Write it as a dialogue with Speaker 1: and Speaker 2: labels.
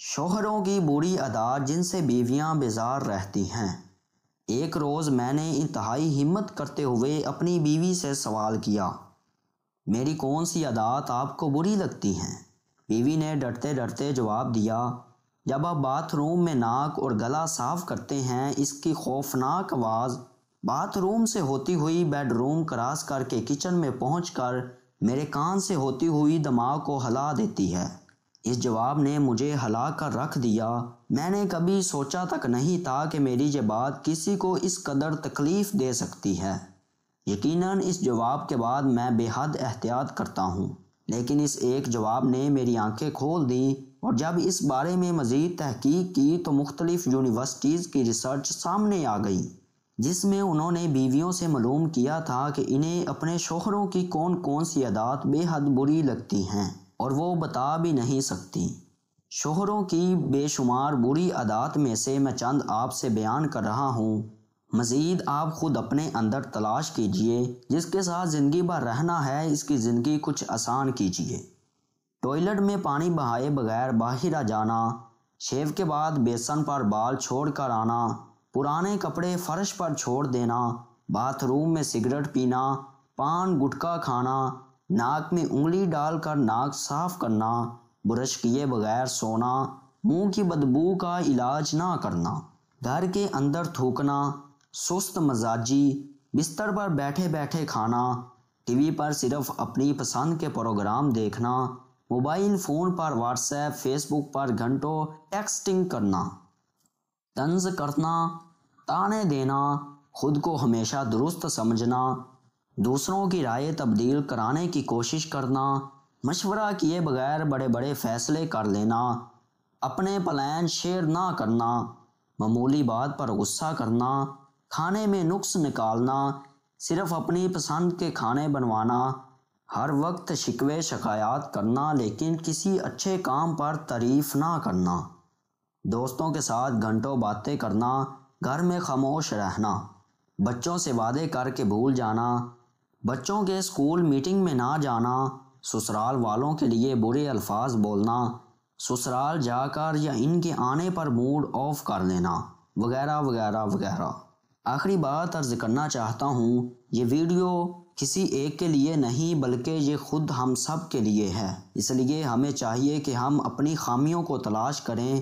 Speaker 1: شوہروں کی بری عادات جن سے بیویاں بیزار رہتی ہیں۔ ایک روز میں نے انتہائی ہمت کرتے ہوئے اپنی بیوی سے سوال کیا، میری کون سی عادات آپ کو بری لگتی ہیں؟ بیوی نے ڈرتے ڈرتے جواب دیا، جب آپ باتھ روم میں ناک اور گلا صاف کرتے ہیں، اس کی خوفناک آواز باتھ روم سے ہوتی ہوئی بیڈ روم کراس کر کے کچن میں پہنچ کر میرے کان سے ہوتی ہوئی دماغ کو ہلا دیتی ہے۔ اس جواب نے مجھے ہلا کر رکھ دیا۔ میں نے کبھی سوچا تک نہیں تھا کہ میری یہ بات کسی کو اس قدر تکلیف دے سکتی ہے۔ یقیناً اس جواب کے بعد میں بے حد احتیاط کرتا ہوں۔ لیکن اس ایک جواب نے میری آنکھیں کھول دیں اور جب اس بارے میں مزید تحقیق کی تو مختلف یونیورسٹیز کی ریسرچ سامنے آ گئی، جس میں انہوں نے بیویوں سے معلوم کیا تھا کہ انہیں اپنے شوہروں کی کون کون سی عادات بے حد بری لگتی ہیں۔ اور وہ بتا بھی نہیں سکتی۔ شوہروں کی بے شمار بری عادات میں سے میں چند آپ سے بیان کر رہا ہوں۔ مزید آپ خود اپنے اندر تلاش کیجیے۔ جس کے ساتھ زندگی بھر رہنا ہے، اس کی زندگی کچھ آسان کیجیے۔ ٹوائلٹ میں پانی بہائے بغیر باہر آ جانا۔ شیو کے بعد بیسن پر بال چھوڑ کر آنا۔ پرانے کپڑے فرش پر چھوڑ دینا۔ باتھ روم میں سگریٹ پینا۔ پان، گٹکا کھانا۔ ناک میں انگلی ڈال کر ناک صاف کرنا، برش کیے بغیر سونا، منہ کی بدبو کا علاج نہ کرنا، گھر کے اندر تھوکنا، سست مزاجی، بستر پر بیٹھے بیٹھے کھانا، ٹی وی پر صرف اپنی پسند کے پروگرام دیکھنا، موبائل فون پر واٹس ایپ فیس بک پر گھنٹوں ٹیکسٹنگ کرنا، طنز کرنا، تانے دینا، خود کو ہمیشہ درست سمجھنا دوسروں کی رائے تبدیل کرانے کی کوشش کرنا، مشورہ کیے بغیر بڑے بڑے فیصلے کر لینا، اپنے پلان شیئر نہ کرنا، معمولی بات پر غصہ کرنا، کھانے میں نقص نکالنا، صرف اپنی پسند کے کھانے بنوانا، ہر وقت شکوے شکایات کرنا، لیکن کسی اچھے کام پر تعریف نہ کرنا، دوستوں کے ساتھ گھنٹوں باتیں کرنا، گھر میں خاموش رہنا، بچوں سے وعدے کر کے بھول جانا بچوں کے اسکول میٹنگ میں نہ جانا، سسرال والوں کے لیے برے الفاظ بولنا، سسرال جا کر یا ان کے آنے پر موڈ آف کر لینا، وغیرہ وغیرہ وغیرہ۔ آخری بات عرض کرنا چاہتا ہوں، یہ ویڈیو کسی ایک کے لیے نہیں، بلکہ یہ خود ہم سب کے لیے ہے۔ اس لیے ہمیں چاہیے کہ ہم اپنی خامیوں کو تلاش کریں